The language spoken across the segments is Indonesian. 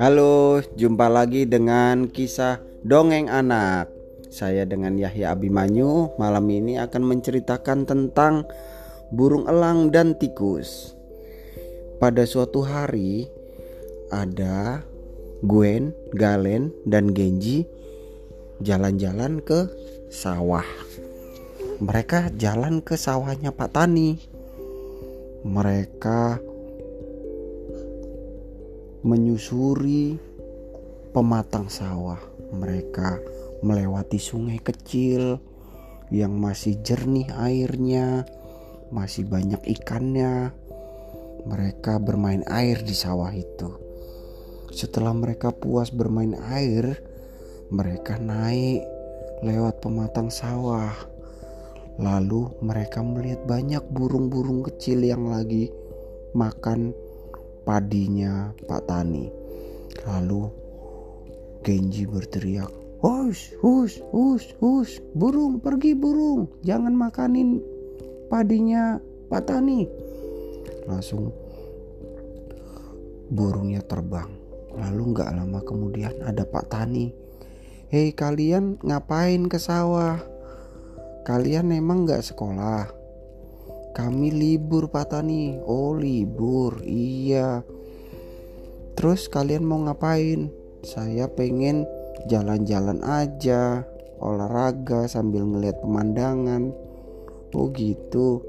Halo, jumpa lagi dengan kisah dongeng anak. Saya dengan Yahya Abimanyu malam ini akan menceritakan tentang burung elang dan tikus. Pada suatu hari ada Gwen, Galen, dan Genji jalan-jalan ke sawah. Mereka jalan ke sawahnya Pak Tani. Mereka menyusuri pematang sawah. Mereka melewati sungai kecil yang masih jernih airnya, masih banyak ikannya. Mereka bermain air di sawah itu. Setelah mereka puas bermain air, mereka naik lewat pematang sawah. Lalu mereka melihat banyak burung-burung kecil yang lagi makan padinya Pak Tani. Lalu Genji berteriak, "Hush, hush, hush, hush, burung pergi burung, jangan makanin padinya Pak Tani." Langsung burungnya terbang. Lalu nggak lama kemudian ada Pak Tani. Hei kalian ngapain ke sawah? Kalian emang nggak sekolah? Kami libur Pak Tani. Oh libur, iya. Terus kalian mau ngapain? Saya pengen jalan-jalan aja, olahraga sambil ngeliat pemandangan. Oh gitu.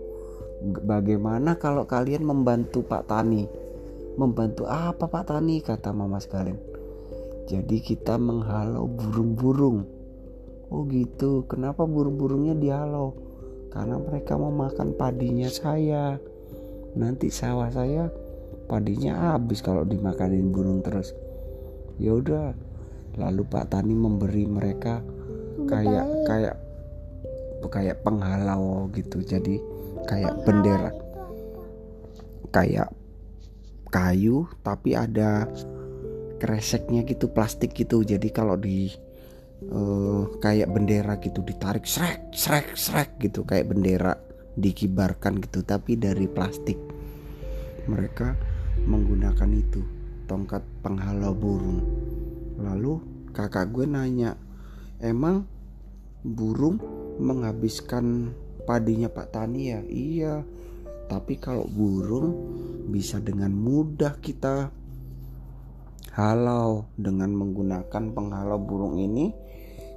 Bagaimana kalau kalian membantu Pak Tani? Membantu apa Pak Tani? Kata Mama sekalian. Jadi kita menghalau burung-burung. Oh gitu. Kenapa burung-burungnya dihalau? karena mereka mau makan padinya saya. Nanti sawah saya padinya habis kalau dimakanin burung terus. Ya udah. Lalu Pak Tani memberi mereka kayak kayak kayak penghalau gitu. Jadi kayak bendera. Kayak kayu tapi ada kreseknya gitu plastik gitu. Jadi kalau di uh, kayak bendera gitu ditarik srek srek srek gitu kayak bendera dikibarkan gitu tapi dari plastik. Mereka menggunakan itu tongkat penghalau burung. Lalu kakak gue nanya emang burung menghabiskan padinya Pak Tani ya? Iya tapi kalau burung bisa dengan mudah kita halau dengan menggunakan penghalau burung ini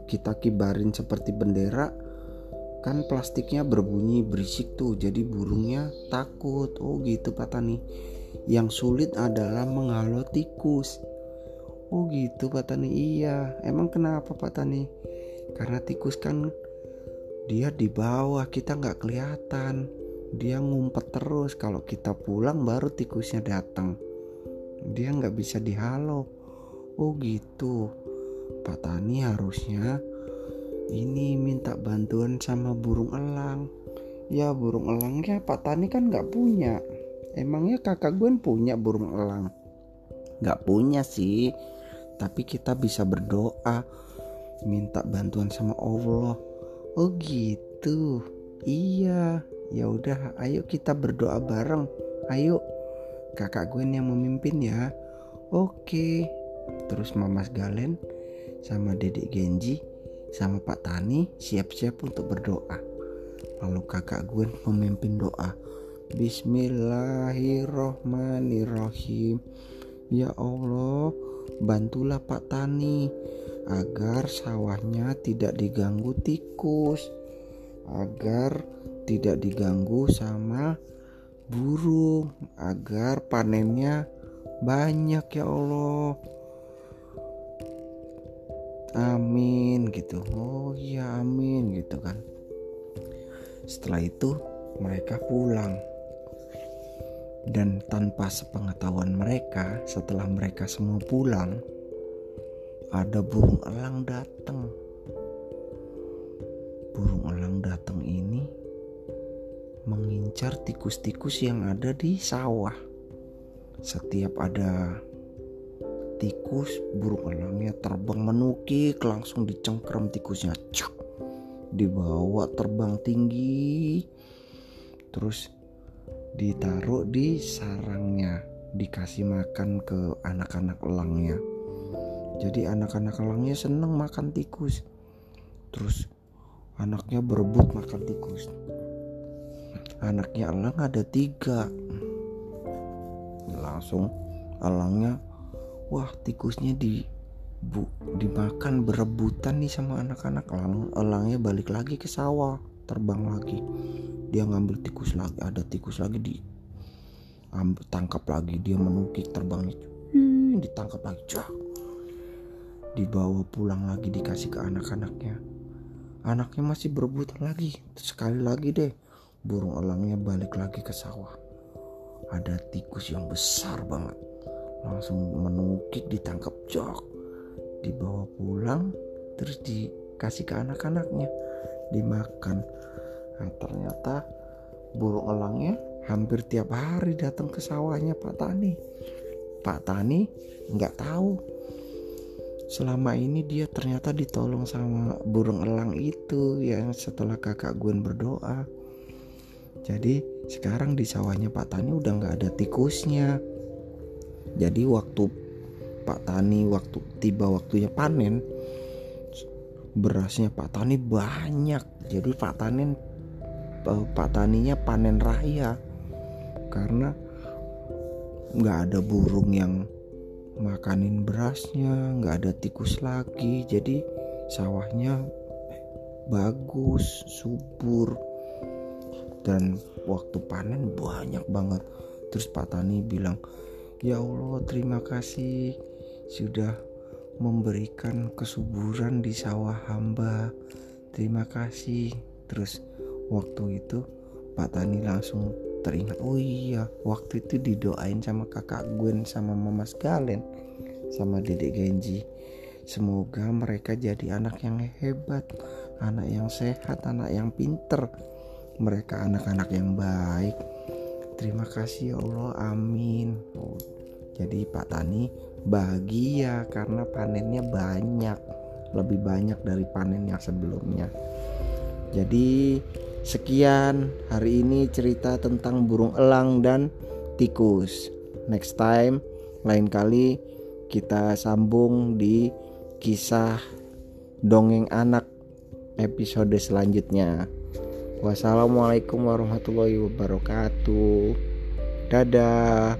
kita kibarin seperti bendera kan plastiknya berbunyi berisik tuh jadi burungnya takut. Oh gitu Pak Tani. Yang sulit adalah menghalau tikus. Oh gitu Pak Tani. Iya emang kenapa Pak Tani? Karena tikus kan dia di bawah kita nggak kelihatan. Dia ngumpet terus. Kalau kita pulang baru tikusnya datang dia nggak bisa dihalau oh gitu. Pak Tani harusnya ini minta bantuan sama burung elang. Ya burung elangnya Pak Tani kan nggak punya. Emangnya kakak gue punya burung elang? Nggak punya sih. Tapi kita bisa berdoa minta bantuan sama Allah. Oh gitu. Iya. Ya udah ayo kita berdoa bareng. Ayo kakak gue yang memimpin ya oke terus mamas Galen sama dedek Genji sama Pak Tani siap-siap untuk berdoa. Lalu kakak gue memimpin doa. Bismillahirrohmanirrohim. Ya Allah, bantulah Pak Tani agar sawahnya tidak diganggu tikus, agar tidak diganggu sama burung, agar panennya banyak ya Allah. Amin gitu. Oh iya amin gitu kan. Setelah itu mereka pulang. Dan tanpa sepengetahuan mereka setelah mereka semua pulang ada burung elang datang mengincar tikus-tikus yang ada di sawah. Setiap ada tikus burung elangnya terbang menukik langsung dicengkram tikusnya. Cuk! Dibawa terbang tinggi terus ditaruh di sarangnya. Dikasih makan ke anak-anak elangnya. Jadi anak-anak elangnya seneng makan tikus. Terus anaknya berebut makan tikus anaknya elang ada tiga. Langsung elangnya wah tikusnya di bu, dimakan berebutan nih sama anak-anak. Elang elangnya balik lagi ke sawah terbang lagi. Dia ngambil tikus lagi ada tikus lagi di ambil, tangkap lagi. Dia menukik terbangnya. Hmm, ditangkap lagi cah dibawa pulang lagi dikasih ke anak-anaknya. Anaknya masih berebutan lagi sekali lagi deh burung elangnya balik lagi ke sawah. Ada tikus yang besar banget. Langsung menukik ditangkap jok. Dibawa pulang terus dikasih ke anak-anaknya. Dimakan. Nah ternyata burung elangnya hampir tiap hari datang ke sawahnya Pak Tani. Pak Tani nggak tahu. Selama ini dia ternyata ditolong sama burung elang itu yang setelah kakak Gwen berdoa jadi sekarang di sawahnya Pak Tani udah nggak ada tikusnya. Jadi waktu Pak Tani waktu tiba waktunya panen berasnya Pak Tani banyak. Jadi Pak Tani eh, Pak Taninya panen raya. Karena nggak ada burung yang makanin berasnya nggak ada tikus lagi. Jadi sawahnya bagus subur dan waktu panen banyak banget. Terus Pak Tani bilang ya Allah terima kasih sudah memberikan kesuburan di sawah hamba. Terima kasih. Terus waktu itu Pak Tani langsung teringat oh iya waktu itu didoain sama kakak Gwen sama mama Galen sama dedek Genji. Semoga mereka jadi anak yang hebat anak yang sehat anak yang pinter mereka anak-anak yang baik. Terima kasih ya Allah amin. Oh, jadi Pak Tani bahagia karena panennya banyak lebih banyak dari panen yang sebelumnya. Jadi sekian hari ini cerita tentang burung elang dan tikus. Next time lain kali kita sambung di kisah dongeng anak episode selanjutnya. Wassalamualaikum warahmatullahi wabarakatuh. Dadah.